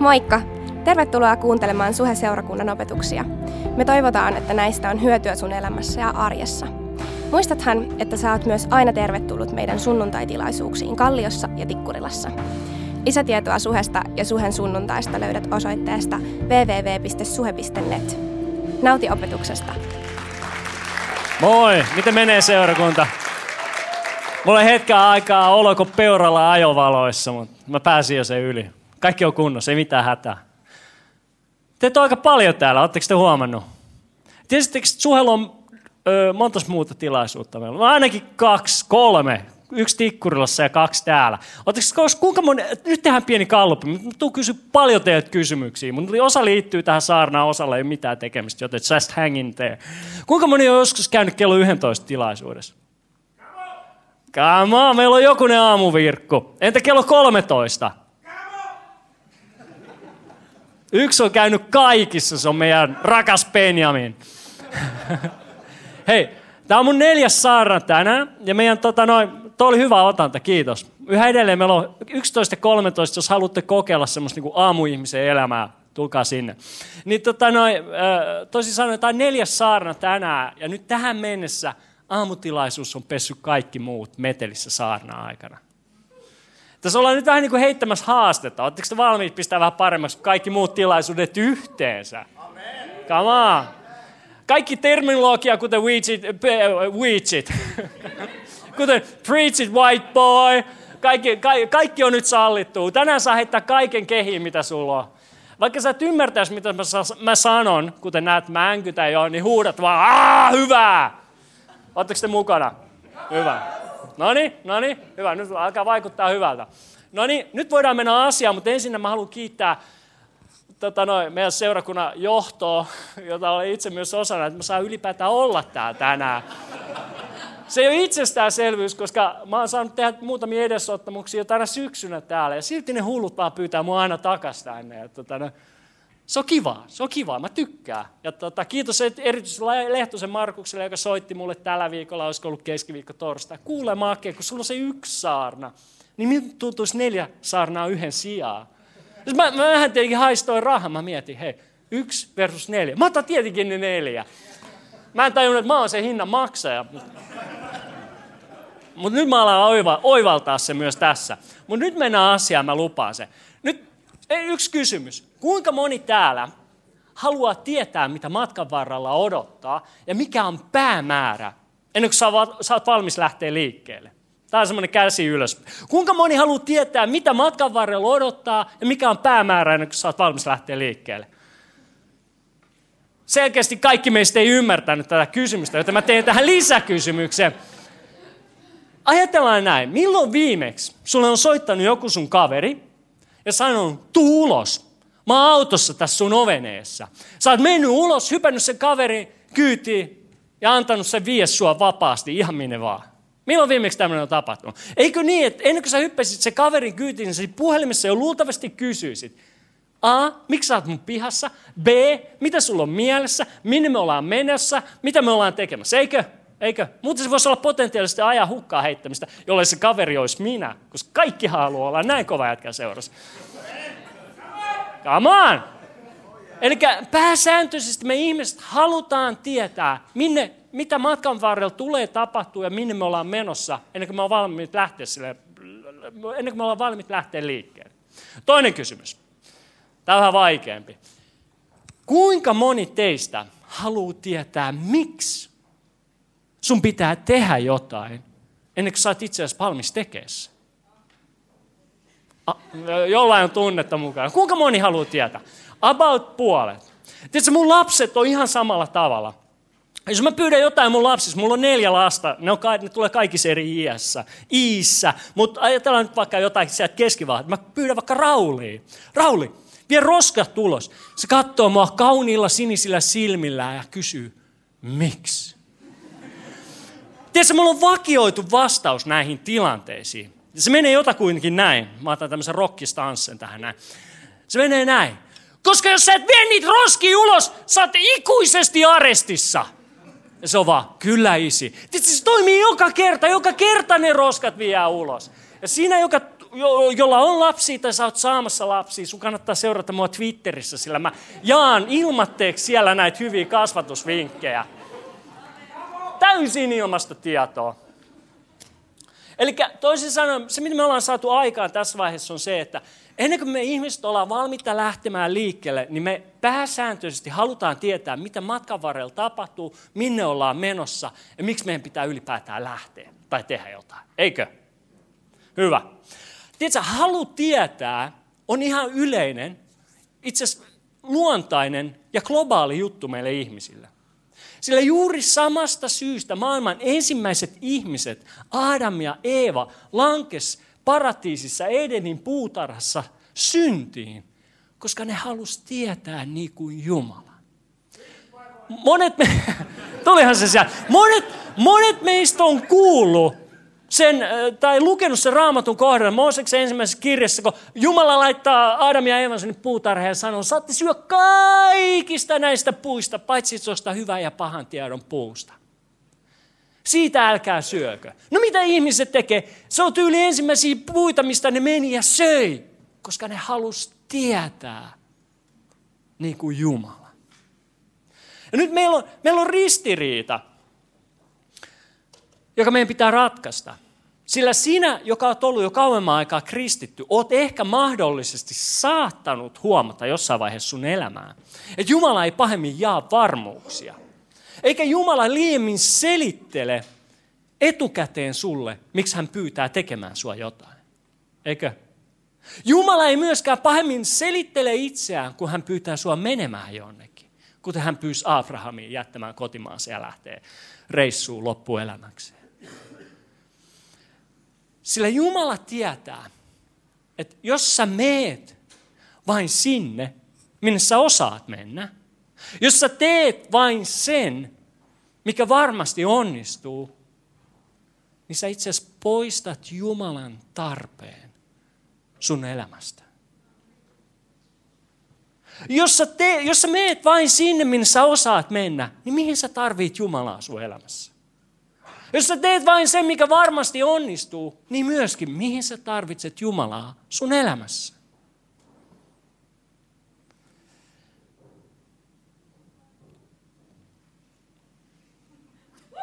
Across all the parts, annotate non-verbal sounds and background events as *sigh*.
Moikka! Tervetuloa kuuntelemaan Suhe-seurakunnan opetuksia. Me toivotaan, että näistä on hyötyä sun elämässä ja arjessa. Muistathan, että sä oot myös aina tervetullut meidän sunnuntaitilaisuuksiin Kalliossa ja Tikkurilassa. Lisätietoa Suhesta ja Suhen sunnuntaista löydät osoitteesta www.suhe.net. Nauti opetuksesta! Moi! Miten menee seurakunta? Mulla on hetken aikaa oloko peuralla ajovaloissa, mutta mä pääsin jo sen yli. Kaikki on kunnossa, ei mitään hätää. Teet aika paljon täällä, oletteko te huomannut? Tiesittekö, että Suhella on monta muuta tilaisuutta meillä? On ainakin kaksi, kolme. Yksi Tikkurilassa ja kaksi täällä. Oletteko, kuinka moni, nyt tehdään pieni kalluppi. Mä tuun kysyä paljon teiltä kysymyksiä. Mun osa liittyy tähän saarnaan, osalla ei ole mitään tekemistä, joten just hang in there. Kuinka moni on joskus käynyt kello 11 tilaisuudessa? Come on, meillä on jokunen aamuvirkku. Entä kello 13? Yksi on käynyt kaikissa, se on meidän rakas Benjamin. *laughs* Hei, tämä on mun neljäs saarna tänään, ja meidän, tota noin, toi oli hyvä otanta, kiitos. Yhä edelleen meillä on 11 13, jos haluatte kokeilla semmoista niin aamuihmisen elämää, tulkaa sinne. Niin tota noin, toisin sanoen, tämä on neljäs saarna tänään, ja nyt tähän mennessä aamutilaisuus on pessy kaikki muut metelissä saarna aikana. Tässä ollaan nyt vähän niin kuin heittämässä haastetta. Oletteko te valmiit pistää vähän paremmaksi kaikki muut tilaisuudet yhteensä? Amen. Come on. Kaikki terminologia, kuten weechit, weechit. *laughs* kuten preach it white boy, kaikki, ka, kaikki on nyt sallittu. Tänään saa heittää kaiken kehiin, mitä sulla on. Vaikka sä et ymmärtäisi, mitä mä, mä sanon, kuten näet, mä änkytän jo, niin huudat vaan, aah, hyvää! Oletteko te mukana? Hyvä. No niin, no niin, hyvä. Nyt alkaa vaikuttaa hyvältä. No niin, nyt voidaan mennä asiaan, mutta ensin mä haluan kiittää tota noin, meidän seurakunnan johtoa, jota olen itse myös osana, että mä saan ylipäätään olla täällä tänään. Se ei ole itsestäänselvyys, koska mä oon saanut tehdä muutamia edesottamuksia tänä syksynä täällä, ja silti ne hullut vaan pyytää mua aina takaisin tänne. Ja tota, se on kiva, se on kiva, mä tykkään. Ja tota, kiitos erityisesti Lehtosen Markukselle, joka soitti mulle tällä viikolla, olisiko ollut keskiviikko torstai. Kuule Make, kun sulla on se yksi saarna, niin miltä tuntuisi neljä saarnaa yhden sijaan? Mä, mä vähän tietenkin haistoin rahaa, mä mietin, hei, yksi versus neljä. Mä otan tietenkin ne neljä. Mä en tajunnut, että mä oon se hinnan maksaja. Mutta nyt mä alan oiva, oivaltaa se myös tässä. Mutta nyt mennään asiaan, mä lupaan se. Nyt yksi kysymys. Kuinka moni täällä haluaa tietää, mitä matkan varrella odottaa ja mikä on päämäärä, ennen kuin sä oot valmis lähteä liikkeelle? Tämä on semmoinen käsi ylös. Kuinka moni haluaa tietää, mitä matkan varrella odottaa ja mikä on päämäärä, ennen kuin sä oot valmis lähteä liikkeelle? Selkeästi kaikki meistä ei ymmärtänyt tätä kysymystä, joten mä teen tähän lisäkysymyksen. Ajatellaan näin, milloin viimeksi sulle on soittanut joku sun kaveri ja sanonut, tuu ulos, mä oon autossa tässä sun oveneessa. Sä oot mennyt ulos, hypännyt sen kaverin kyytiin ja antanut sen vie sua vapaasti ihan minne vaan. Milloin viimeksi tämmöinen on tapahtunut? Eikö niin, että ennen kuin sä hyppäsit se kaverin kyytiin, niin sä puhelimessa jo luultavasti kysyisit, A, miksi sä oot mun pihassa? B, mitä sulla on mielessä? Minne me ollaan menossa? Mitä me ollaan tekemässä? Eikö? Eikö? Mutta se voisi olla potentiaalisesti ajan hukkaa heittämistä, jolle se kaveri olisi minä, koska kaikki haluaa olla näin kova jätkä seurassa. Come on! Eli pääsääntöisesti me ihmiset halutaan tietää, minne, mitä matkan varrella tulee tapahtua ja minne me ollaan menossa, ennen kuin me ollaan valmiit lähteä, sille, ennen kuin me ollaan valmiit lähteä liikkeelle. Toinen kysymys. Tämä on vähän vaikeampi. Kuinka moni teistä haluaa tietää, miksi sun pitää tehdä jotain, ennen kuin sä oot itse asiassa valmis tekemään Jollain on tunnetta mukana. Kuinka moni haluaa tietää? About puolet. Tiedätkö, mun lapset on ihan samalla tavalla. Jos mä pyydän jotain mun lapsista, mulla on neljä lasta, ne, on, ne tulee kaikissa eri iässä, iissä, mutta ajatellaan nyt vaikka jotain sieltä keskivaiheessa. Mä pyydän vaikka Rauliin. Rauli, vie roskat tulos. Se katsoo mua kauniilla sinisillä silmillä ja kysyy, miksi? Tiedätkö, mulla on vakioitu vastaus näihin tilanteisiin. Se menee jotakuinkin näin. Mä otan tämmöisen rockistanssen tähän näin. Se menee näin. Koska jos sä et vie niitä roski ulos, sä oot ikuisesti arestissa. Ja se on vaan, kyllä isi. Tietysti se toimii joka kerta, joka kerta ne roskat vie ulos. Ja siinä, joka jo, jolla on lapsia tai sä oot saamassa lapsia, sun kannattaa seurata mua Twitterissä, sillä mä jaan ilmatteeksi siellä näitä hyviä kasvatusvinkkejä. Täysin ilmasta tietoa. Eli toisin sanoen, se mitä me ollaan saatu aikaan tässä vaiheessa on se, että ennen kuin me ihmiset ollaan valmiita lähtemään liikkeelle, niin me pääsääntöisesti halutaan tietää, mitä matkan varrella tapahtuu, minne ollaan menossa ja miksi meidän pitää ylipäätään lähteä tai tehdä jotain. Eikö? Hyvä. Tiedätkö, halu tietää on ihan yleinen, itse asiassa luontainen ja globaali juttu meille ihmisille. Sillä juuri samasta syystä maailman ensimmäiset ihmiset, Adam ja Eeva, lankes paratiisissa Edenin puutarhassa syntiin, koska ne halusi tietää niin kuin Jumala. Monet, me, *laughs* tulihan se siellä. Monet, monet meistä on kuullut sen, tai lukenut sen raamatun kohdan Mooseksen ensimmäisessä kirjassa, kun Jumala laittaa Adam ja Eevan sinne puutarhaan ja sanoo, saatte syö kaikista näistä puista, paitsi tuosta hyvän ja pahan tiedon puusta. Siitä älkää syökö. No mitä ihmiset tekee? Se on tyyli ensimmäisiä puita, mistä ne meni ja söi, koska ne halus tietää niin kuin Jumala. Ja nyt meillä on, meillä on ristiriita joka meidän pitää ratkaista. Sillä sinä, joka olet ollut jo kauemman aikaa kristitty, oot ehkä mahdollisesti saattanut huomata jossain vaiheessa sun elämää, että Jumala ei pahemmin jaa varmuuksia. Eikä Jumala liiemmin selittele etukäteen sulle, miksi hän pyytää tekemään sua jotain. Eikö? Jumala ei myöskään pahemmin selittele itseään, kun hän pyytää sua menemään jonnekin. Kuten hän pyysi Abrahamia jättämään kotimaansa ja lähtee reissuun loppuelämäkseen. Sillä Jumala tietää, että jos sä meet vain sinne, minne sä osaat mennä, jos sä teet vain sen, mikä varmasti onnistuu, niin sä itse asiassa poistat Jumalan tarpeen sun elämästä. Jos sä, te, jos sä meet vain sinne, minne sä osaat mennä, niin mihin sä tarvit Jumalaa sun elämässä? Jos sä teet vain sen, mikä varmasti onnistuu, niin myöskin mihin sä tarvitset Jumalaa sun elämässä.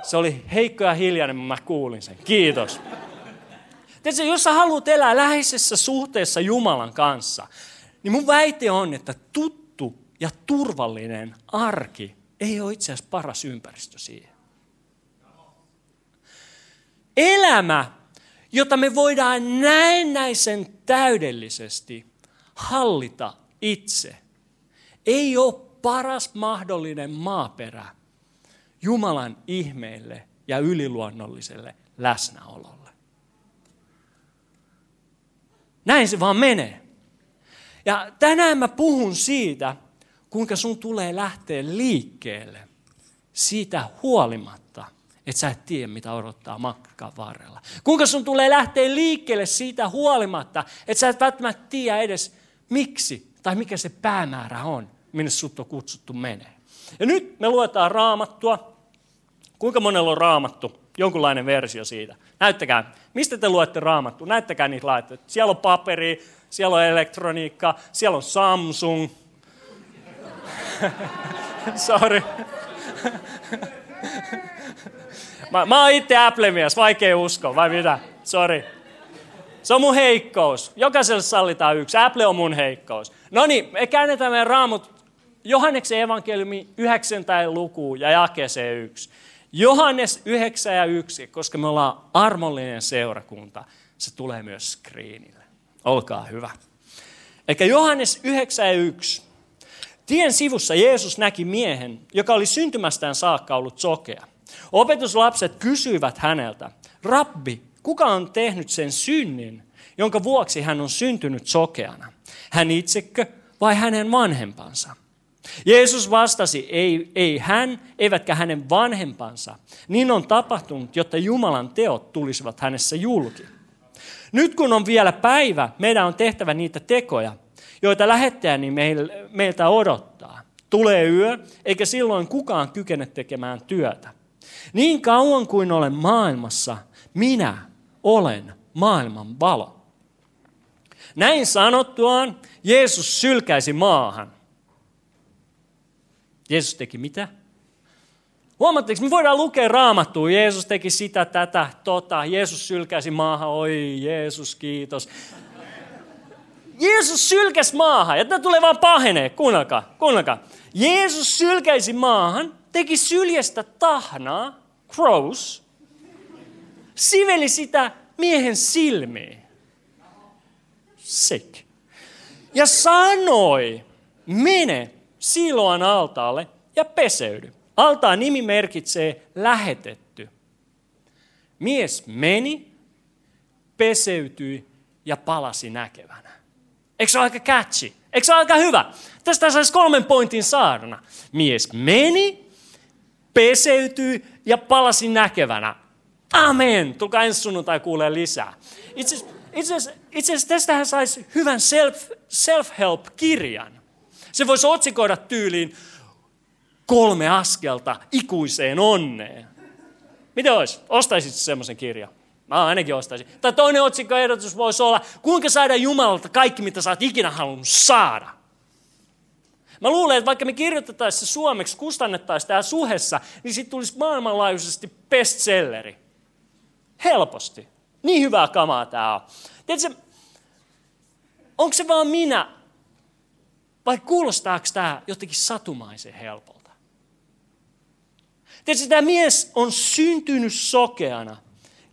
Se oli heikko ja hiljainen, mä kuulin sen. Kiitos. Tiedätkö, jos sä haluat elää läheisessä suhteessa Jumalan kanssa, niin mun väite on, että tuttu ja turvallinen arki ei ole itse asiassa paras ympäristö siihen elämä, jota me voidaan näennäisen täydellisesti hallita itse, ei ole paras mahdollinen maaperä Jumalan ihmeille ja yliluonnolliselle läsnäololle. Näin se vaan menee. Ja tänään mä puhun siitä, kuinka sun tulee lähteä liikkeelle siitä huolimatta, että sä et tiedä, mitä odottaa matkan varrella. Kuinka sun tulee lähteä liikkeelle siitä huolimatta, että sä et välttämättä tiedä edes miksi tai mikä se päämäärä on, minne sut on kutsuttu menee. Ja nyt me luetaan raamattua. Kuinka monella on raamattu? Jonkunlainen versio siitä. Näyttäkää, mistä te luette raamattu? Näyttäkää niitä laitteita. Siellä on paperi, siellä on elektroniikka, siellä on Samsung. *laughs* Sorry. *laughs* Mä, mä oon itse Apple-mies, vaikea uskoa, vai mitä? Sorry. Se on mun heikkous. Jokaiselle sallitaan yksi. Apple on mun heikkous. No niin, me käännetään meidän raamut Johanneksen evankeliumi 9. lukuun ja jakeeseen 1. Johannes 9 ja 1, koska me ollaan armollinen seurakunta, se tulee myös screenille. Olkaa hyvä. Eikä Johannes 9 ja 1. Tien sivussa Jeesus näki miehen, joka oli syntymästään saakka ollut sokea. Opetuslapset kysyivät häneltä, Rabbi, kuka on tehnyt sen synnin, jonka vuoksi hän on syntynyt sokeana? Hän itsekö vai hänen vanhempansa? Jeesus vastasi, ei, ei hän, eivätkä hänen vanhempansa. Niin on tapahtunut, jotta Jumalan teot tulisivat hänessä julki. Nyt kun on vielä päivä, meidän on tehtävä niitä tekoja, joita lähettäjäni meiltä odottaa. Tulee yö, eikä silloin kukaan kykene tekemään työtä. Niin kauan kuin olen maailmassa, minä olen maailman valo. Näin sanottuaan Jeesus sylkäisi maahan. Jeesus teki mitä? Huomatteko, me voidaan lukea raamattua. Jeesus teki sitä, tätä, tota. Jeesus sylkäisi maahan. Oi, Jeesus, kiitos. Jeesus sylkäsi maahan. Ja tämä tulee vaan pahenee. Kuunnelkaa, kuunnelkaa. Jeesus sylkäisi maahan, teki syljestä tahnaa, crows, siveli sitä miehen silmiin. Sick. Ja sanoi, mene Siloan altaalle ja peseydy. Altaan nimi merkitsee lähetetty. Mies meni, peseytyi ja palasi näkevänä. Eikö se ole aika catchy? Eikö se ole aika hyvä? Tästä saisi kolmen pointin saarna. Mies meni, peseytyi ja palasi näkevänä. Amen. Tulkaa ensi sunnuntai kuulee lisää. Itse asiassa, tästähän saisi hyvän self, self-help-kirjan. Se voisi otsikoida tyyliin kolme askelta ikuiseen onneen. Mitä olisi? Ostaisit semmoisen kirjan? Mä ainakin ostaisin. Tai toinen otsikkoehdotus voisi olla, kuinka saada Jumalalta kaikki, mitä sä oot ikinä halunnut saada. Mä luulen, että vaikka me kirjoitettaisiin se suomeksi, kustannettaisiin tämä suhessa, niin siitä tulisi maailmanlaajuisesti bestselleri. Helposti. Niin hyvää kamaa tämä on. Tiedätkö, onko se vaan minä, vai kuulostaako tämä jotenkin satumaisen helpolta? Tiedätkö, tämä mies on syntynyt sokeana,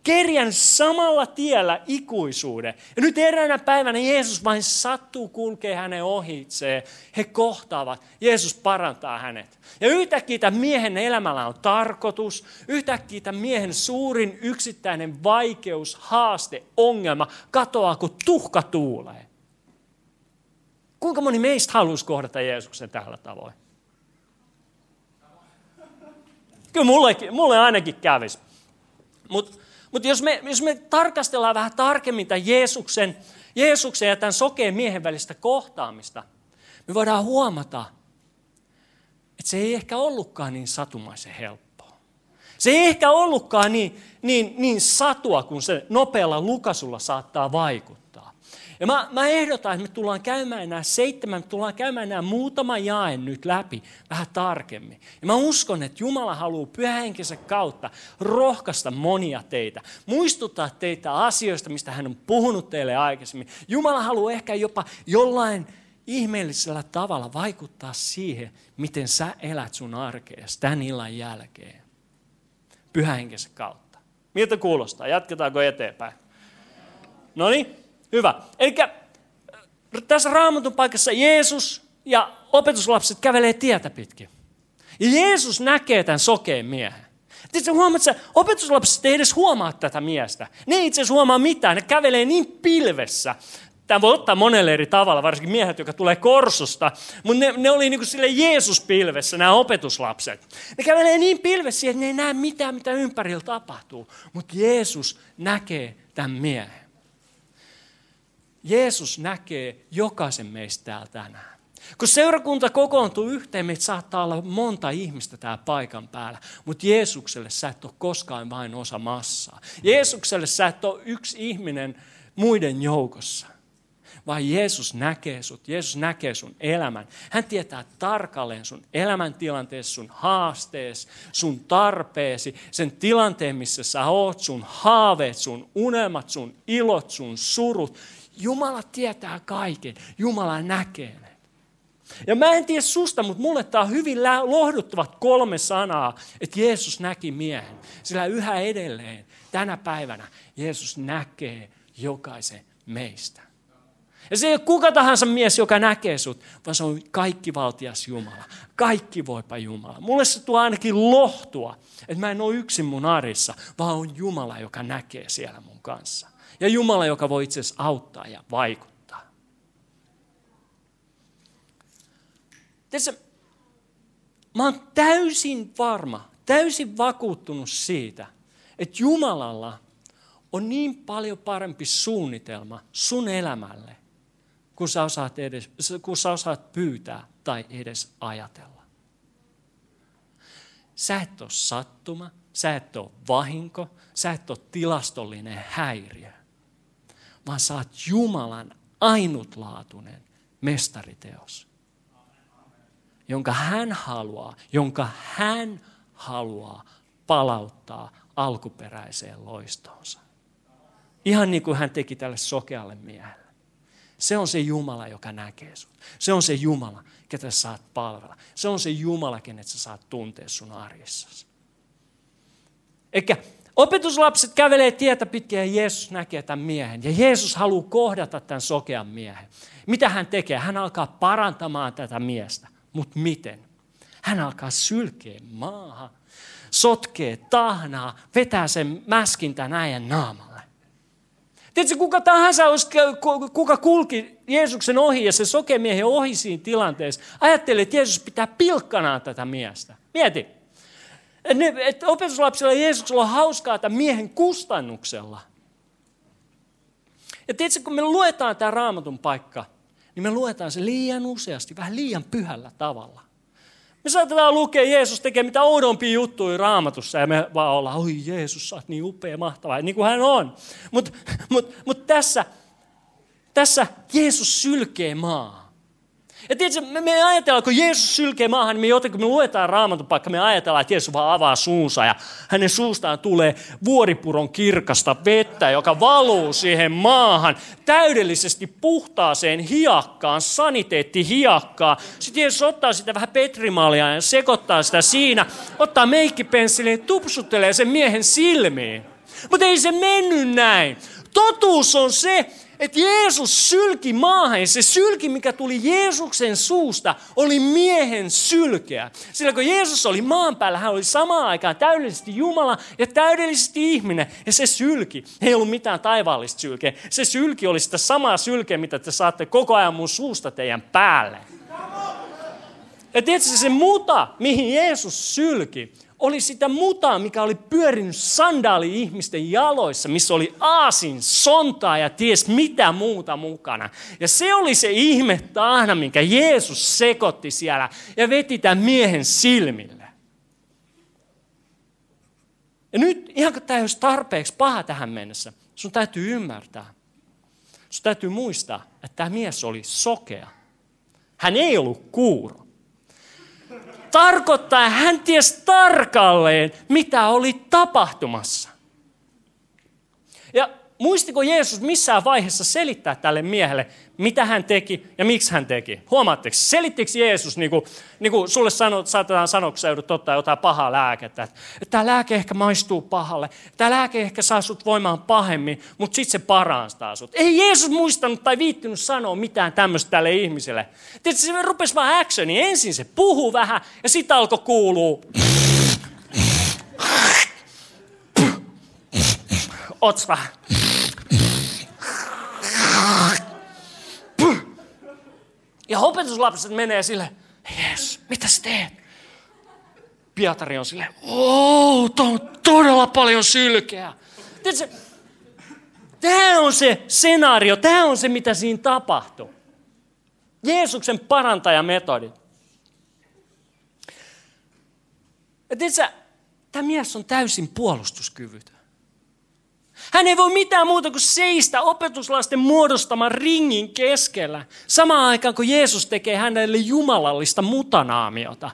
kerjännyt samalla tiellä ikuisuuden. Ja nyt eräänä päivänä Jeesus vain sattuu kulkee hänen ohitseen. He kohtaavat. Jeesus parantaa hänet. Ja yhtäkkiä tämän miehen elämällä on tarkoitus. Yhtäkkiä tämän miehen suurin yksittäinen vaikeus, haaste, ongelma katoaa, kun tuhka tuulee. Kuinka moni meistä haluaisi kohdata Jeesuksen tällä tavoin? Kyllä mulle, mulle ainakin kävisi. Mutta mut jos, me, jos me tarkastellaan vähän tarkemmin tämän Jeesuksen, Jeesuksen ja tämän sokeen miehen välistä kohtaamista, me voidaan huomata, että se ei ehkä ollutkaan niin satumaisen helppoa. Se ei ehkä ollutkaan niin, niin, niin satua, kun se nopealla lukasulla saattaa vaikuttaa. Ja mä, mä ehdotan, että me tullaan käymään nämä seitsemän, me tullaan käymään nämä muutama jae nyt läpi vähän tarkemmin. Ja mä uskon, että Jumala haluaa pyhähenkensä kautta rohkaista monia teitä, muistuttaa teitä asioista, mistä hän on puhunut teille aikaisemmin. Jumala haluaa ehkä jopa jollain ihmeellisellä tavalla vaikuttaa siihen, miten sä elät sun arkeesi tämän illan jälkeen. Pyhähenkensä kautta. Miltä kuulostaa? Jatketaanko eteenpäin? No niin, Hyvä. Eli äh, tässä raamatun paikassa Jeesus ja opetuslapset kävelee tietä pitkin. Ja Jeesus näkee tämän sokeen miehen. Sitten huomaat, että opetuslapset ei edes huomaa tätä miestä. Ne ei itse asiassa huomaa mitään. Ne kävelee niin pilvessä. Tämä voi ottaa monelle eri tavalla, varsinkin miehet, jotka tulee korsosta. Mutta ne, ne oli niin kuin sille Jeesus-pilvessä, nämä opetuslapset. Ne kävelee niin pilvessä, että ne ei näe mitään, mitä ympärillä tapahtuu. Mutta Jeesus näkee tämän miehen. Jeesus näkee jokaisen meistä täällä tänään. Kun seurakunta kokoontuu yhteen, meitä saattaa olla monta ihmistä täällä paikan päällä, mutta Jeesukselle sä et ole koskaan vain osa massaa. Jeesukselle sä et ole yksi ihminen muiden joukossa, vaan Jeesus näkee sut, Jeesus näkee sun elämän. Hän tietää tarkalleen sun elämäntilanteessa, sun haasteesi, sun tarpeesi, sen tilanteen, missä sä oot, sun haaveet, sun unelmat, sun ilot, sun surut. Jumala tietää kaiken. Jumala näkee. Ja mä en tiedä susta, mutta mulle tämä on hyvin lohduttavat kolme sanaa, että Jeesus näki miehen. Sillä yhä edelleen tänä päivänä Jeesus näkee jokaisen meistä. Ja se ei ole kuka tahansa mies, joka näkee sut, vaan se on kaikkivaltias Jumala. Kaikki voipa Jumala. Mulle se tuo ainakin lohtua, että mä en ole yksin mun arissa, vaan on Jumala, joka näkee siellä mun kanssa. Ja Jumala, joka voi itse asiassa auttaa ja vaikuttaa. Tässä, mä oon täysin varma, täysin vakuuttunut siitä, että Jumalalla on niin paljon parempi suunnitelma sun elämälle, kun sä osaat, edes, kun sä osaat pyytää tai edes ajatella. Sä et ole sattuma, sä et ole vahinko, sä et ole tilastollinen häiriö vaan sä oot Jumalan ainutlaatuinen mestariteos, jonka hän haluaa, jonka hän haluaa palauttaa alkuperäiseen loistoonsa. Ihan niin kuin hän teki tälle sokealle miehelle. Se on se Jumala, joka näkee sinut. Se on se Jumala, ketä sä saat palvella. Se on se Jumala, kenet sä saat tuntea sun arjessasi. Eikä opetuslapset kävelee tietä pitkin ja Jeesus näkee tämän miehen. Ja Jeesus haluaa kohdata tämän sokean miehen. Mitä hän tekee? Hän alkaa parantamaan tätä miestä. Mutta miten? Hän alkaa sylkeä maahan, sotkee tahnaa, vetää sen mäskintän äijän naamalle. Tiedätkö, kuka tahansa, kuka kulki Jeesuksen ohi ja se sokemiehen ohi siinä tilanteessa, ajattelee, että Jeesus pitää pilkkanaan tätä miestä. Mieti. Että opetuslapsilla Jeesuksella on hauskaa tämän miehen kustannuksella. Ja tiedätkö, kun me luetaan tämä raamatun paikka, niin me luetaan se liian useasti, vähän liian pyhällä tavalla. Me saatetaan lukea, Jeesus tekee mitä oudompia juttuja raamatussa ja me vaan ollaan, oi Jeesus, sä oot niin upea, mahtava, niin kuin hän on. Mutta mut, mut tässä, tässä Jeesus sylkee maa. Ja tiedätkö, me, me ajatellaan, kun Jeesus sylkee maahan, niin me jotenkin me luetaan raamatun paikka, me ajatellaan, että Jeesus vaan avaa suunsa ja hänen suustaan tulee vuoripuron kirkasta vettä, joka valuu siihen maahan täydellisesti puhtaaseen hiakkaan, saniteettihiakkaa. Sitten Jeesus ottaa sitä vähän petrimaalia ja sekoittaa sitä siinä, ottaa meikkipensseliin, tupsuttelee sen miehen silmiin. Mutta ei se mennyt näin. Totuus on se, että Jeesus sylki maahan se sylki, mikä tuli Jeesuksen suusta, oli miehen sylkeä. Sillä kun Jeesus oli maan päällä, hän oli samaan aikaan täydellisesti Jumala ja täydellisesti ihminen. Ja se sylki, ei ollut mitään taivaallista sylkeä. Se sylki oli sitä samaa sylkeä, mitä te saatte koko ajan mun suusta teidän päälle. Ja tiedätkö, se muta, mihin Jeesus sylki, oli sitä mutaa, mikä oli pyörinyt sandaali-ihmisten jaloissa, missä oli aasin, sontaa ja ties mitä muuta mukana. Ja se oli se ihme tahna, minkä Jeesus sekoitti siellä ja veti tämän miehen silmille. Ja nyt, ihan kun tämä olisi tarpeeksi paha tähän mennessä, sun täytyy ymmärtää. Sun täytyy muistaa, että tämä mies oli sokea. Hän ei ollut kuuro tarkoittaa, hän ties tarkalleen, mitä oli tapahtumassa. Ja muistiko Jeesus missään vaiheessa selittää tälle miehelle, mitä hän teki ja miksi hän teki? Huomaatteko, selittikö Jeesus, niin kuin, niin kuin sulle sano, saatetaan sanoa, kun sä joudut ottaa jotain pahaa lääkettä, että, tämä lääke ehkä maistuu pahalle, tämä lääke ehkä saa sut voimaan pahemmin, mutta sitten se parantaa sut. Ei Jeesus muistanut tai viittynyt sanoa mitään tämmöistä tälle ihmiselle. Tietysti se rupesi vaan actioni. Ensin se puhuu vähän ja sitten alkoi kuulua. Ots. Ja opetuslapset menee sille, Jeesus, mitä sä teet? Pietari on sille, oh, on todella paljon sylkeä. Tiedätkö, tämä on se skenaario, tämä on se, mitä siinä tapahtuu. Jeesuksen parantajametodi. Ja tiedätkö, tämä mies on täysin puolustuskyvytön. Hän ei voi mitään muuta kuin seistä opetuslasten muodostaman ringin keskellä, samaan aikaan kun Jeesus tekee hänelle jumalallista mutanaamiota.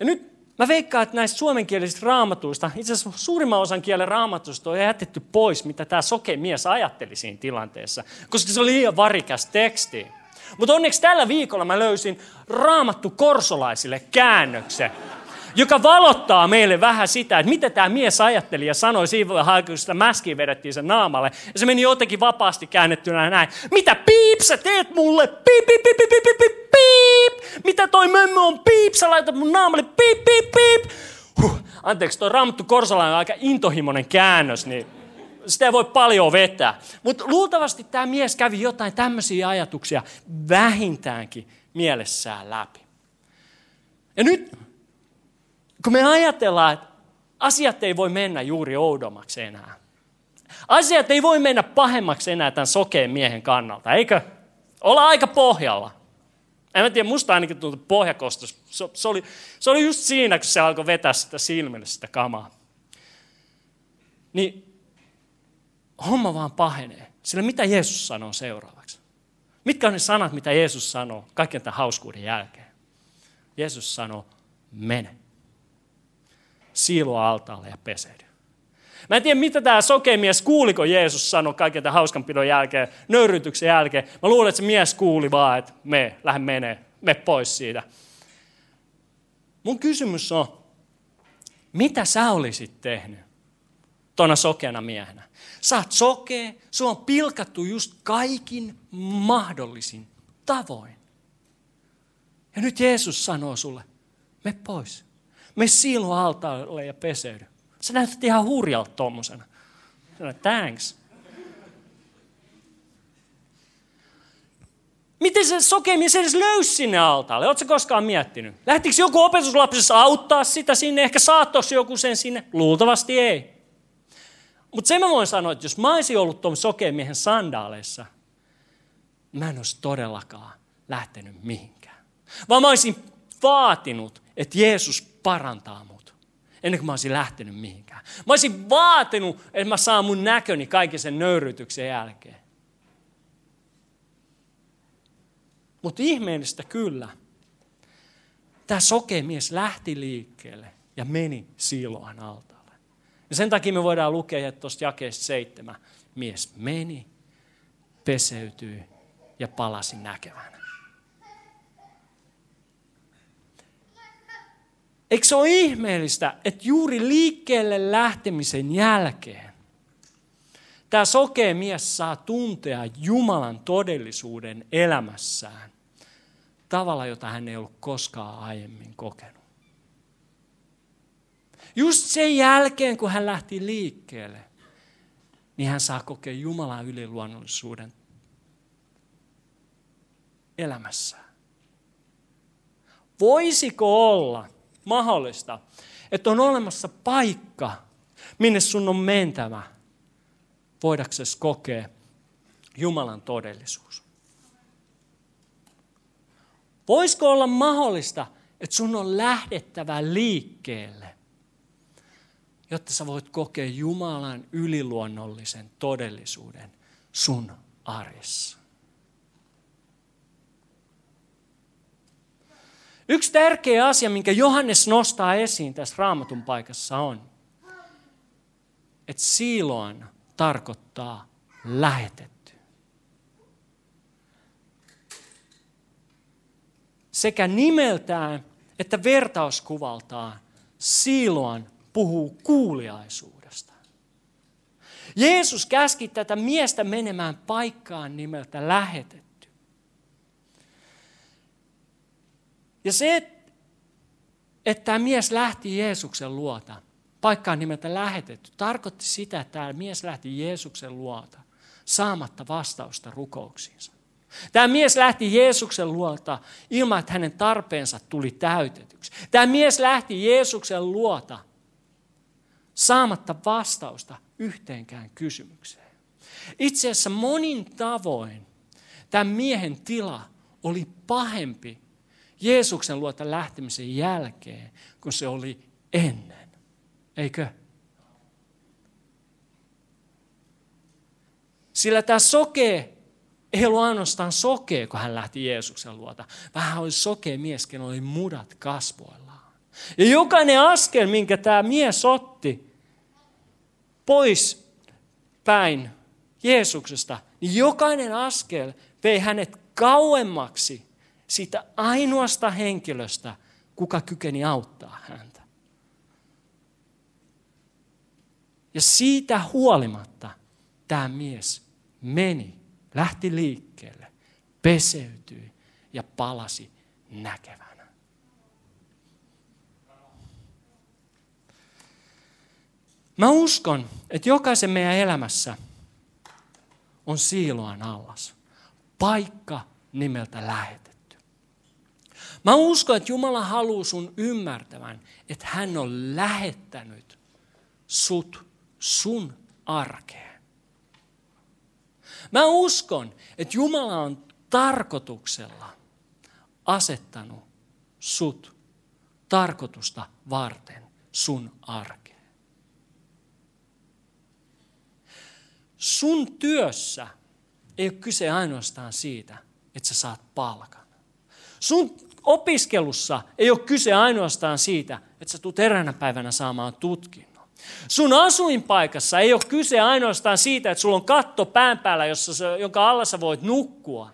Ja nyt mä veikkaan, että näistä suomenkielisistä raamatuista, itse asiassa suurimman osan kielen raamatuista on jätetty pois, mitä tämä soke mies ajatteli siinä tilanteessa, koska se oli liian varikas teksti. Mutta onneksi tällä viikolla mä löysin raamattu korsolaisille käännöksen joka valottaa meille vähän sitä, että mitä tämä mies ajatteli ja sanoi siinä kun sitä mäskiä vedettiin sen naamalle. Ja se meni jotenkin vapaasti käännettynä näin. Mitä piip sä teet mulle? Piip, piip, piip, piip, piip, piip, piip. Mitä toi mömmö on? Piip, sä laitat mun naamalle. Piip, piip, piip. Huh. Anteeksi, toi Raamattu Korsalainen on aika intohimoinen käännös, niin sitä ei voi paljon vetää. Mutta luultavasti tämä mies kävi jotain tämmöisiä ajatuksia vähintäänkin mielessään läpi. Ja nyt kun me ajatellaan, että asiat ei voi mennä juuri oudommaksi enää. Asiat ei voi mennä pahemmaksi enää tämän sokeen miehen kannalta, eikö? Olla aika pohjalla. En mä tiedä, musta ainakin tuntui pohjakostos. Se, se, oli, se oli just siinä, kun se alkoi vetää sitä silmille sitä kamaa. Niin homma vaan pahenee. Sillä mitä Jeesus sanoo seuraavaksi? Mitkä on ne sanat, mitä Jeesus sanoo kaiken tämän hauskuuden jälkeen? Jeesus sanoo, mene. Siiloa altaalle ja peseydy. Mä en tiedä, mitä tämä sokemies kuuliko Jeesus sanoi kaiken tämän hauskanpidon jälkeen, nöyrytyksen jälkeen. Mä luulen, että se mies kuuli vaan, että me, lähde menee, me pois siitä. Mun kysymys on, mitä sä olisit tehnyt tuona sokeana miehenä? Sä oot sokea, sua on pilkattu just kaikin mahdollisin tavoin. Ja nyt Jeesus sanoo sulle, me pois. Me silloin altaalle ja peseydy. Sä näytät ihan hurjalta tuommoisena. Thanks. Miten se sokemies edes löysi sinne altaalle? Oletko koskaan miettinyt? Lähtikö joku opetuslapsessa auttaa sitä sinne? Ehkä saattoisi joku sen sinne? Luultavasti ei. Mutta sen mä voin sanoa, että jos mä olisin ollut tuon sokemiehen sandaaleissa, mä en olisi todellakaan lähtenyt mihinkään. Vaan mä olisin vaatinut, että Jeesus parantaa mut, ennen kuin mä olisin lähtenyt mihinkään. Mä olisin vaatinut, että mä saan mun näköni kaiken sen nöyrytyksen jälkeen. Mutta ihmeellistä kyllä, tämä sokemies lähti liikkeelle ja meni Siloan altaalle. Ja sen takia me voidaan lukea tuosta jakeesta seitsemän. Mies meni, peseytyi ja palasi näkevänä. Eikö se ole ihmeellistä, että juuri liikkeelle lähtemisen jälkeen tämä sokea mies saa tuntea Jumalan todellisuuden elämässään tavalla, jota hän ei ollut koskaan aiemmin kokenut. Just sen jälkeen, kun hän lähti liikkeelle, niin hän saa kokea Jumalan yliluonnollisuuden elämässään. Voisiko olla mahdollista, että on olemassa paikka, minne sun on mentävä, voidaksesi kokea Jumalan todellisuus? Voisiko olla mahdollista, että sun on lähdettävä liikkeelle, jotta sä voit kokea Jumalan yliluonnollisen todellisuuden sun arjessa? Yksi tärkeä asia, minkä Johannes nostaa esiin tässä raamatun paikassa on, että siiloan tarkoittaa lähetetty. sekä nimeltään että vertauskuvaltaan Siiloan puhuu kuuliaisuudesta. Jeesus käski tätä miestä menemään paikkaan nimeltä lähetetty. Ja se, että tämä mies lähti Jeesuksen luota, paikkaan nimeltä lähetetty, tarkoitti sitä, että tämä mies lähti Jeesuksen luota saamatta vastausta rukouksiinsa. Tämä mies lähti Jeesuksen luota ilman, että hänen tarpeensa tuli täytetyksi. Tämä mies lähti Jeesuksen luota saamatta vastausta yhteenkään kysymykseen. Itse asiassa monin tavoin tämän miehen tila oli pahempi Jeesuksen luota lähtemisen jälkeen, kun se oli ennen. Eikö? Sillä tämä sokee ei ollut ainoastaan sokea, kun hän lähti Jeesuksen luota, vaan hän oli sokea mies, kenellä oli mudat kasvoillaan. Ja jokainen askel, minkä tämä mies otti pois päin Jeesuksesta, niin jokainen askel vei hänet kauemmaksi siitä ainoasta henkilöstä, kuka kykeni auttaa häntä. Ja siitä huolimatta tämä mies meni lähti liikkeelle, peseytyi ja palasi näkevänä. Mä uskon, että jokaisen meidän elämässä on siiloan allas. Paikka nimeltä lähetetty. Mä uskon, että Jumala haluaa sun ymmärtävän, että hän on lähettänyt sut sun arkeen. Mä uskon, että Jumala on tarkoituksella asettanut sut tarkoitusta varten sun arkeen. sun työssä ei ole kyse ainoastaan siitä, että sä saat palkan. Sun opiskelussa ei ole kyse ainoastaan siitä, että sä tulet eräänä päivänä saamaan tutkinnon. Sun asuinpaikassa ei ole kyse ainoastaan siitä, että sulla on katto pään päällä, jossa sä, jonka alla sä voit nukkua.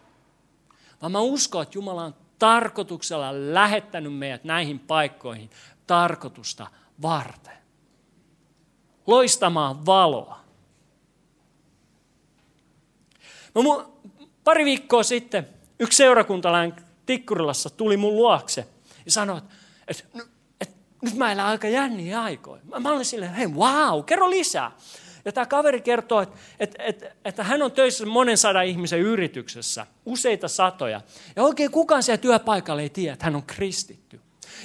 Vaan mä uskon, että Jumala on tarkoituksella lähettänyt meidät näihin paikkoihin tarkoitusta varten. Loistamaan valoa. No, pari viikkoa sitten yksi seurakuntalainen Tikkurilassa tuli mun luokse ja sanoi, että, että, että nyt mä elän aika jänniä aikoja. Mä, mä olin silleen, hei wow, kerro lisää. Ja tämä kaveri kertoo, että, että, että, että hän on töissä monen sadan ihmisen yrityksessä, useita satoja. Ja oikein kukaan siellä työpaikalla ei tiedä, että hän on kristitty.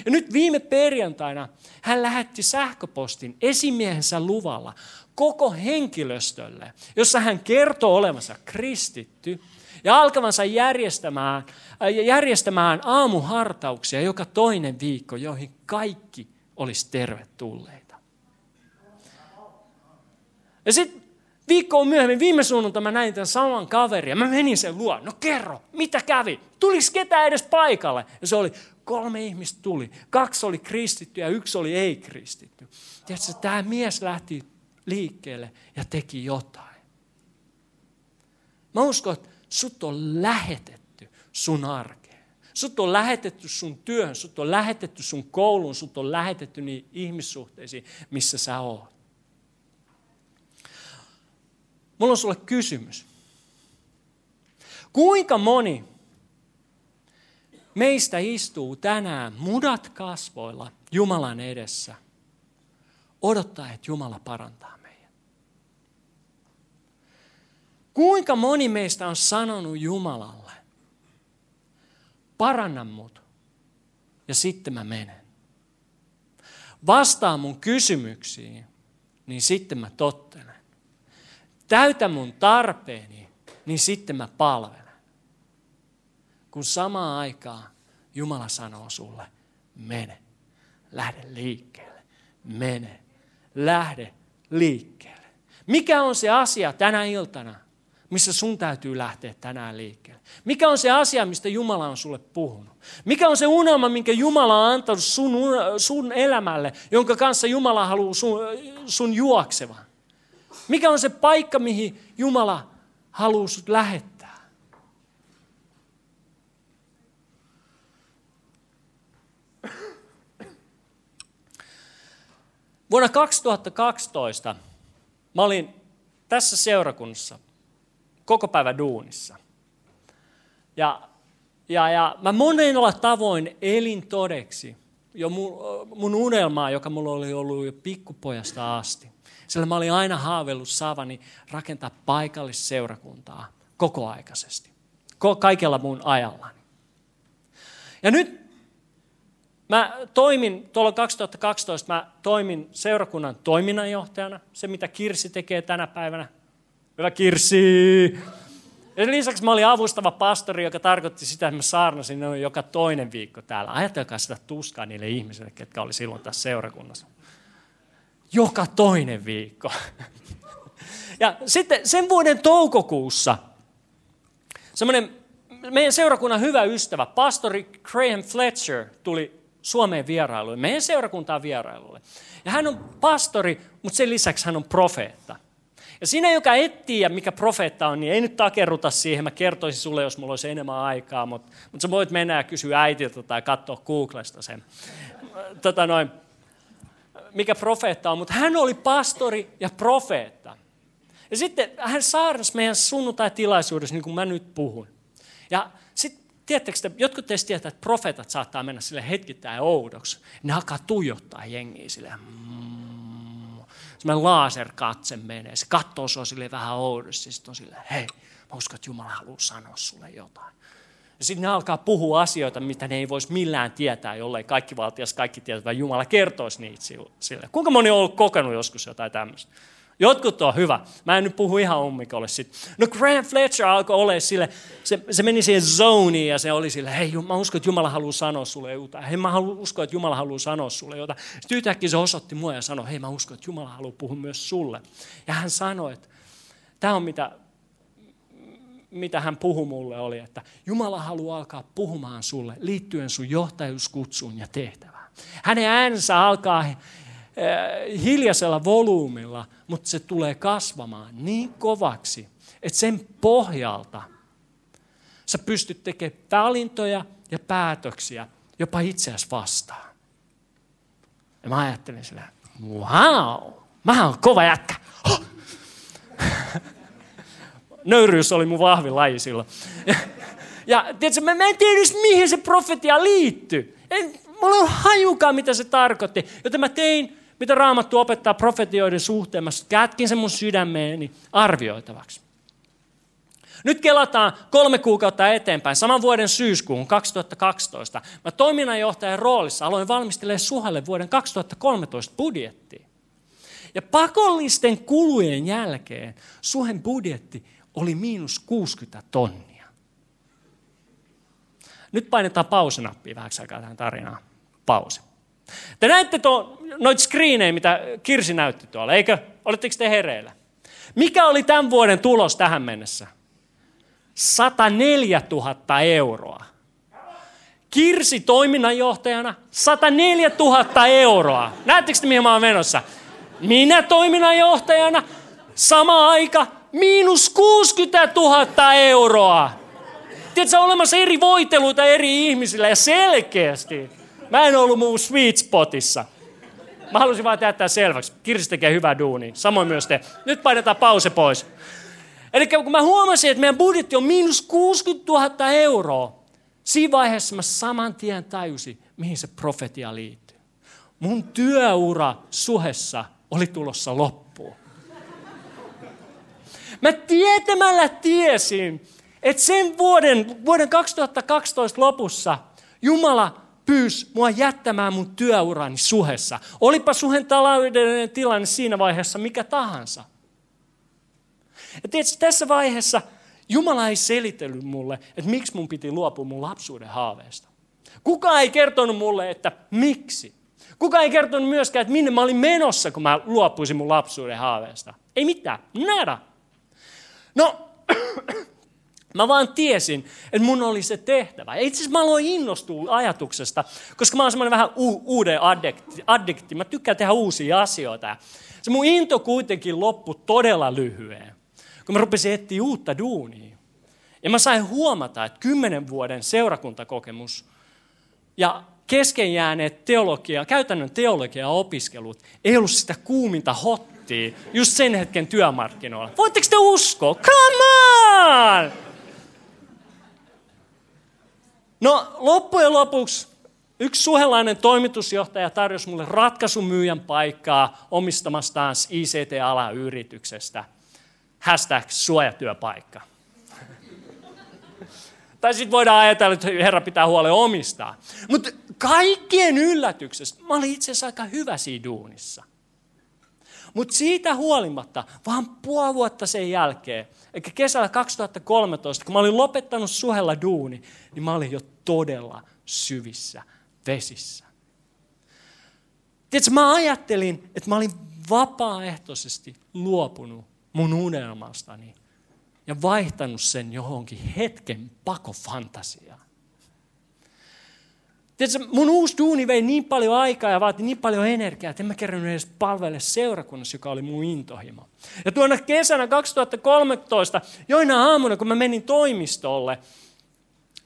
Ja nyt viime perjantaina hän lähetti sähköpostin esimiehensä luvalla koko henkilöstölle, jossa hän kertoo olevansa kristitty ja alkavansa järjestämään, äh, järjestämään aamuhartauksia joka toinen viikko, joihin kaikki olisi tervetulleita. Ja sitten viikkoa myöhemmin, viime suunnalta mä näin tämän saman kaverin ja mä menin sen luo. No kerro, mitä kävi? Tulis ketään edes paikalle? Ja se oli, kolme ihmistä tuli. Kaksi oli kristitty ja yksi oli ei-kristitty. Tiedätkö, tämä mies lähti liikkeelle ja teki jotain. Mä uskon, että sut on lähetetty sun arkeen. Sut on lähetetty sun työhön, sut on lähetetty sun kouluun, sut on lähetetty niin ihmissuhteisiin, missä sä oot. Mulla on sulle kysymys. Kuinka moni meistä istuu tänään mudat kasvoilla Jumalan edessä, odottaa, että Jumala parantaa meitä? Kuinka moni meistä on sanonut Jumalalle, paranna mut ja sitten mä menen. Vastaa mun kysymyksiin, niin sitten mä tottelen. Täytä mun tarpeeni, niin sitten mä palvelen. Kun samaan aikaan Jumala sanoo sulle, mene, lähde liikkeelle, mene, lähde liikkeelle. Mikä on se asia tänä iltana, missä sun täytyy lähteä tänään liikkeelle? Mikä on se asia, mistä Jumala on sulle puhunut? Mikä on se unelma, minkä Jumala on antanut sun, sun elämälle, jonka kanssa Jumala haluaa sun, sun juoksevan? Mikä on se paikka, mihin Jumala haluaa sut lähettää? Vuonna 2012 mä olin tässä seurakunnassa koko päivä duunissa. Ja, ja, ja mä monella tavoin elin todeksi jo mun, mun unelmaa, joka mulla oli ollut jo pikkupojasta asti. Sillä mä olin aina haaveillut saavani rakentaa paikallisseurakuntaa kokoaikaisesti. Kaikella mun ajallani. Ja nyt mä toimin, tuolla 2012 mä toimin seurakunnan toiminnanjohtajana. Se, mitä Kirsi tekee tänä päivänä. Hyvä Kirsi! Ja lisäksi mä olin avustava pastori, joka tarkoitti sitä, että mä saarnasin noin joka toinen viikko täällä. Ajatelkaa sitä tuskaa niille ihmisille, ketkä oli silloin tässä seurakunnassa joka toinen viikko. *laughs* Ja sitten sen vuoden toukokuussa semmoinen meidän seurakunnan hyvä ystävä, pastori Graham Fletcher, tuli Suomeen vierailuun, meidän seurakuntaan vierailulle. Ja hän on pastori, mutta sen lisäksi hän on profeetta. Ja sinä, joka etsii ja mikä profeetta on, niin ei nyt takerruta siihen. Mä kertoisin sulle, jos mulla olisi enemmän aikaa, mutta, mutta sä voit mennä ja kysyä äitiltä tai katsoa Googlesta sen. Tota noin, mikä profeetta on, mutta hän oli pastori ja profeetta. Ja sitten hän saarnasi meidän sunnuntai-tilaisuudessa, niin kuin mä nyt puhun. Ja sitten, tiedättekö te, jotkut teistä tietää, että profeetat saattaa mennä sille hetkittäin oudoksi. Ne alkaa tuijottaa jengiä sille. Mm, semmoinen laserkatse menee. Se katsoo sua sille vähän oudosti. Sitten on silleen, hei, mä uskon, että Jumala haluaa sanoa sulle jotain. Ja sitten ne alkaa puhua asioita, mitä ne ei voisi millään tietää, jollei kaikki valtias, kaikki tietää, Jumala kertoisi niitä sille. Kuinka moni on ollut kokenut joskus jotain tämmöistä? Jotkut on hyvä. Mä en nyt puhu ihan ummikolle sitten. No Grant Fletcher alkoi olla sille, se, se meni siihen zoniin ja se oli sille, hei mä uskon, että Jumala haluaa sanoa sulle jotain. Hei mä uskon, että Jumala haluaa sanoa sulle jotain. Sitten yhtäkkiä se osoitti mua ja sanoi, hei mä uskon, että Jumala haluaa puhua myös sulle. Ja hän sanoi, että Tämä on mitä, mitä hän puhui mulle oli, että Jumala haluaa alkaa puhumaan sulle liittyen sun johtajuuskutsuun ja tehtävään. Hänen äänensä alkaa eh, hiljaisella volyymilla, mutta se tulee kasvamaan niin kovaksi, että sen pohjalta sä pystyt tekemään valintoja ja päätöksiä jopa itseäsi vastaan. Ja mä ajattelin sillä, wow, mä oon kova jätkä. *laughs* Nöyryys oli mun vahvin laji silloin. *laughs* Ja tiedätkö, mä, mä en tiedä edes mihin se profetia liittyy. En, mulla on hajukaan, mitä se tarkoitti. Joten mä tein, mitä Raamattu opettaa profetioiden suhteen. Mä kätkin sen mun sydämeeni arvioitavaksi. Nyt kelataan kolme kuukautta eteenpäin, saman vuoden syyskuun 2012. Mä toiminnanjohtajan roolissa aloin valmistelemaan Suhalle vuoden 2013 budjettia. Ja pakollisten kulujen jälkeen Suhen budjetti oli miinus 60 tonnia. Nyt painetaan pausinappia vähäksi aikaa tähän tarinaan. Pause. Te näette tuo, noita screenejä, mitä Kirsi näytti tuolla, eikö? Oletteko te hereillä? Mikä oli tämän vuoden tulos tähän mennessä? 104 000 euroa. Kirsi toiminnanjohtajana 104 000 euroa. Näettekö te, mihin mä oon menossa? Minä toiminnanjohtajana sama aika miinus 60 000 euroa. Tiedätkö, olemassa eri voiteluita eri ihmisillä ja selkeästi. Mä en ollut mun sweet spotissa. Mä halusin vaan tehdä selväksi. Kirsi tekee hyvää duunia. Samoin myös te. Nyt painetaan pause pois. Eli kun mä huomasin, että meidän budjetti on miinus 60 000 euroa, siinä vaiheessa mä saman tien tajusin, mihin se profetia liittyy. Mun työura suhessa oli tulossa loppuun. Mä tietämällä tiesin, että sen vuoden, vuoden 2012 lopussa Jumala pyysi mua jättämään mun työurani suhessa. Olipa suhen taloudellinen tilanne siinä vaiheessa mikä tahansa. Ja tiedätkö, tässä vaiheessa Jumala ei selitellyt mulle, että miksi mun piti luopua mun lapsuuden haaveesta. Kukaan ei kertonut mulle, että miksi. Kukaan ei kertonut myöskään, että minne mä olin menossa, kun mä luopuisin mun lapsuuden haaveesta. Ei mitään, nada. No, mä vaan tiesin, että mun oli se tehtävä. Ja itse asiassa mä aloin innostua ajatuksesta, koska mä oon semmoinen vähän u- uuden addikti, addikti. Mä tykkään tehdä uusia asioita. Se mun into kuitenkin loppui todella lyhyen kun mä rupesin etsiä uutta duunia. Ja mä sain huomata, että kymmenen vuoden seurakuntakokemus ja kesken jääneet teologia, käytännön teologia opiskelut ei ollut sitä kuuminta hottia just sen hetken työmarkkinoilla. Voitteko te uskoa? Come on! No loppujen lopuksi yksi suhelainen toimitusjohtaja tarjosi mulle ratkaisumyyjän paikkaa omistamastaan ICT-alan yrityksestä – hashtag suojatyöpaikka. *laughs* tai sitten voidaan ajatella, että Herra pitää huolen omistaa. Mutta kaikkien yllätyksestä mä olin itse asiassa aika hyvä siinä duunissa. Mutta siitä huolimatta, vaan puoli vuotta sen jälkeen, eikä kesällä 2013, kun mä olin lopettanut suhella duuni, niin mä olin jo todella syvissä vesissä. Tiedätkö, mä ajattelin, että mä olin vapaaehtoisesti luopunut mun unelmastani ja vaihtanut sen johonkin hetken pakofantasiaan. Tiedätkö, mun uusi duuni vei niin paljon aikaa ja vaati niin paljon energiaa, että en mä kerran edes palvele seurakunnassa, joka oli mun intohimo. Ja tuona kesänä 2013, joina aamuna, kun mä menin toimistolle,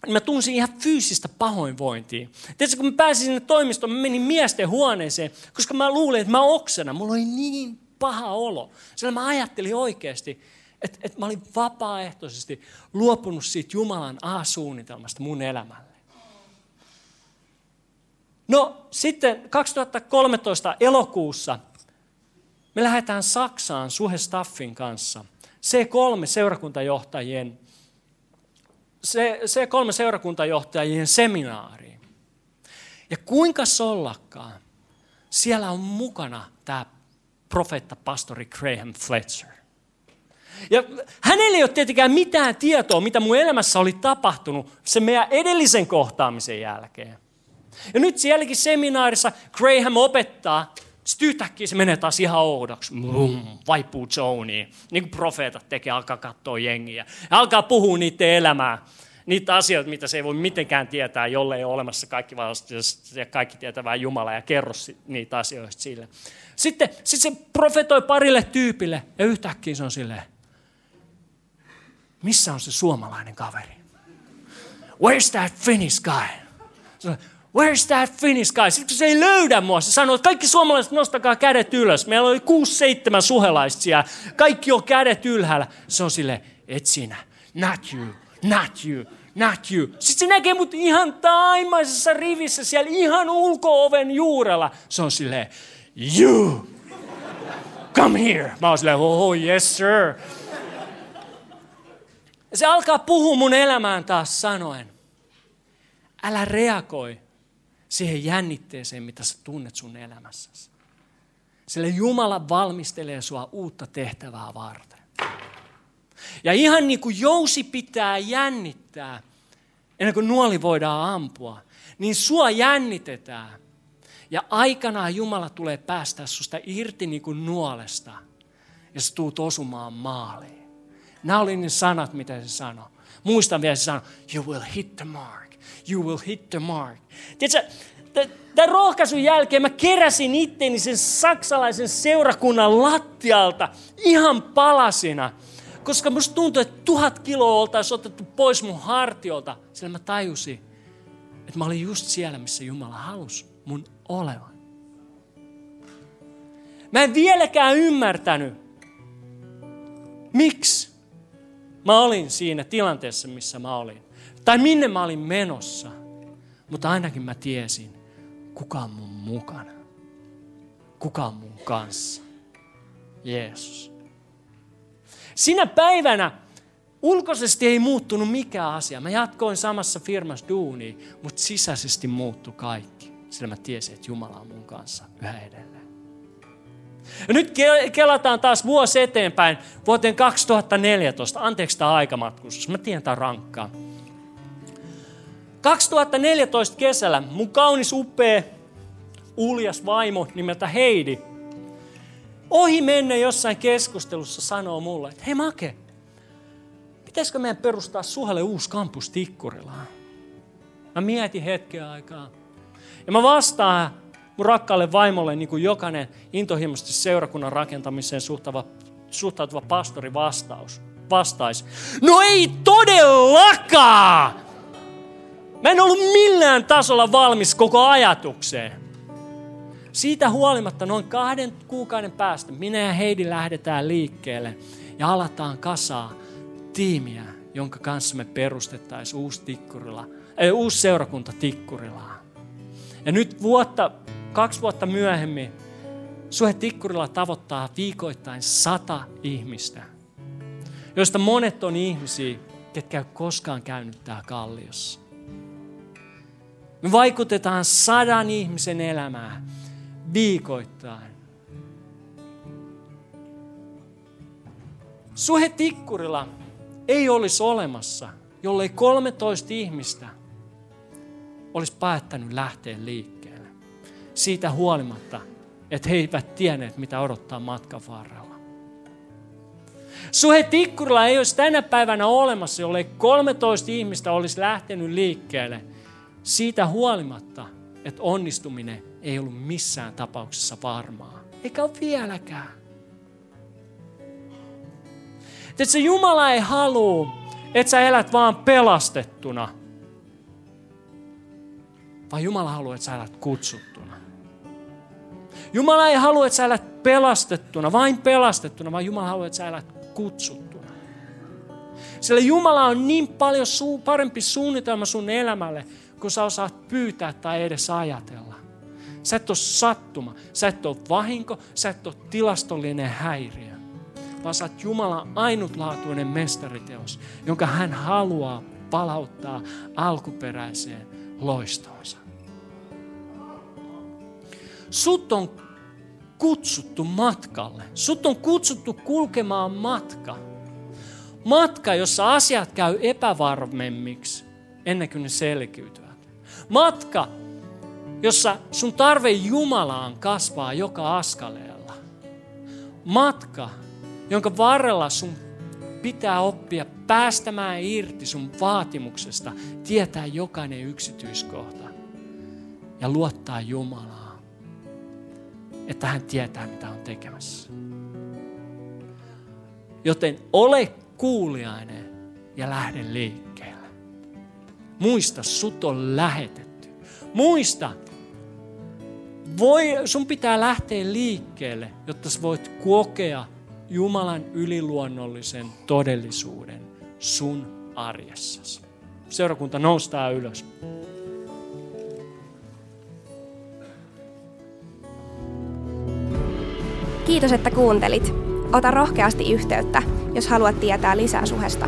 niin mä tunsin ihan fyysistä pahoinvointia. Tiedätkö, kun mä pääsin sinne toimistoon, mä menin miesten huoneeseen, koska mä luulin, että mä oksena. Mulla oli niin paha olo. Sillä mä ajattelin oikeasti, että, että mä olin vapaaehtoisesti luopunut siitä Jumalan A-suunnitelmasta mun elämälle. No sitten 2013 elokuussa me lähdetään Saksaan Suhe Staffin kanssa. C3 seurakuntajohtajien, C3 seurakuntajohtajien seminaariin. Ja kuinka sollakkaan, siellä on mukana tämä profeetta pastori Graham Fletcher. Ja hänellä ei ole tietenkään mitään tietoa, mitä mun elämässä oli tapahtunut sen meidän edellisen kohtaamisen jälkeen. Ja nyt sielläkin seminaarissa Graham opettaa Sitten yhtäkkiä se menee taas ihan oudoksi. Blum, vaipuu zoniin. Niin kuin profeetat tekee, alkaa katsoa jengiä. Ja alkaa puhua niiden elämää. Niitä asioita, mitä se ei voi mitenkään tietää, jolle ei ole olemassa kaikki ja kaikki tietävää Jumala ja kerro niitä asioita sille. Sitten, sitten se profetoi parille tyypille ja yhtäkkiä se on silleen, missä on se suomalainen kaveri? Where's that Finnish guy? Where's that Finnish guy? Sitten se ei löydä mua. Se sanoo, että kaikki suomalaiset nostakaa kädet ylös. Meillä oli kuusi, seitsemän suhelaista siellä. Kaikki on kädet ylhäällä. Se on sille, et sinä. Not you, not you, not you. Sitten se näkee mut ihan taimaisessa rivissä siellä ihan ulko-oven juurella. Se on silleen, you, come here. Mä oon silleen, oh yes sir. Ja se alkaa puhua mun elämään taas sanoen, älä reagoi siihen jännitteeseen, mitä sä tunnet sun elämässäsi. Sillä Jumala valmistelee sua uutta tehtävää varten. Ja ihan niin kuin jousi pitää jännittää, ennen kuin nuoli voidaan ampua, niin sua jännitetään. Ja aikanaan Jumala tulee päästä susta irti niin kuin nuolesta, ja sä tuut osumaan maaliin. Nämä oli ne sanat, mitä se sanoi. Muistan vielä, se sanoi, you will hit the mark. You will hit the mark. Tiedätkö, tämän rohkaisun jälkeen mä keräsin itteni sen saksalaisen seurakunnan lattialta ihan palasina. Koska musta tuntui, että tuhat kiloa oltaisiin otettu pois mun hartiolta. Sillä mä tajusin, että mä olin just siellä, missä Jumala halusi mun olevan. Mä en vieläkään ymmärtänyt, miksi mä olin siinä tilanteessa, missä mä olin. Tai minne mä olin menossa. Mutta ainakin mä tiesin, kuka on mun mukana. Kuka on mun kanssa. Jeesus. Sinä päivänä ulkoisesti ei muuttunut mikään asia. Mä jatkoin samassa firmassa duuniin, mutta sisäisesti muuttui kaikki. Sillä mä tiesin, että Jumala on mun kanssa yhä edelleen. Ja nyt kelataan taas vuosi eteenpäin vuoteen 2014. Anteeksi tämä aikamatkustus. Mä tiedän, tämä rankkaa. 2014 kesällä mun kaunis upea uljas vaimo nimeltä Heidi ohi menne jossain keskustelussa sanoo mulle, että hei Make, pitäisikö meidän perustaa Suhalle uusi kampus Tikkurilaan? Mä mietin hetken aikaa. Ja mä vastaan mun rakkaalle vaimolle, niin kuin jokainen intohimoisesti seurakunnan rakentamiseen suhtautuva, suhtautuva pastori vastaus, vastaisi. No ei todellakaan! Mä en ollut millään tasolla valmis koko ajatukseen. Siitä huolimatta noin kahden kuukauden päästä minä ja Heidi lähdetään liikkeelle ja alataan kasaa tiimiä, jonka kanssa me perustettaisiin uusi, tikkurila, ei, uusi seurakunta Tikkurilaan. Ja nyt vuotta, kaksi vuotta myöhemmin Suhe Tikkurila tavoittaa viikoittain sata ihmistä, joista monet on ihmisiä, ketkä ei koskaan käynyt täällä kalliossa. Me vaikutetaan sadan ihmisen elämään viikoittain. Suhe Tikkurila ei olisi olemassa, jollei 13 ihmistä olisi päättänyt lähteä liikkeelle. Siitä huolimatta, että he eivät tienneet, mitä odottaa matkan varrella. Suhe Tikkurila ei olisi tänä päivänä olemassa, jollei 13 ihmistä olisi lähtenyt liikkeelle – siitä huolimatta, että onnistuminen ei ollut missään tapauksessa varmaa. Eikä ole vieläkään. Että se Jumala ei halua, että sä elät vaan pelastettuna. Vaan Jumala haluaa, että sä elät kutsuttuna. Jumala ei halua, että sä elät pelastettuna, vain pelastettuna, vaan Jumala haluaa, että sä elät kutsuttuna. Sillä Jumala on niin paljon suu, parempi suunnitelma sun elämälle, kun sä osaat pyytää tai edes ajatella. Sä et ole sattuma, sä et ole vahinko, sä et ole tilastollinen häiriö, vaan sä oot Jumalan ainutlaatuinen mestariteos, jonka hän haluaa palauttaa alkuperäiseen loistoonsa. Sut on kutsuttu matkalle. Sut on kutsuttu kulkemaan matka. Matka, jossa asiat käy epävarmemmiksi ennen kuin ne selkiytyvät. Matka, jossa sun tarve Jumalaan kasvaa joka askaleella. Matka, jonka varrella sun pitää oppia päästämään irti sun vaatimuksesta, tietää jokainen yksityiskohta ja luottaa Jumalaan, että hän tietää, mitä on tekemässä. Joten ole kuuliainen ja lähde liikkeelle. Muista, sut on lähetetty. Muista, voi, sun pitää lähteä liikkeelle, jotta sä voit kokea Jumalan yliluonnollisen todellisuuden sun arjessasi. Seurakunta noustaa ylös. Kiitos, että kuuntelit. Ota rohkeasti yhteyttä, jos haluat tietää lisää suhesta.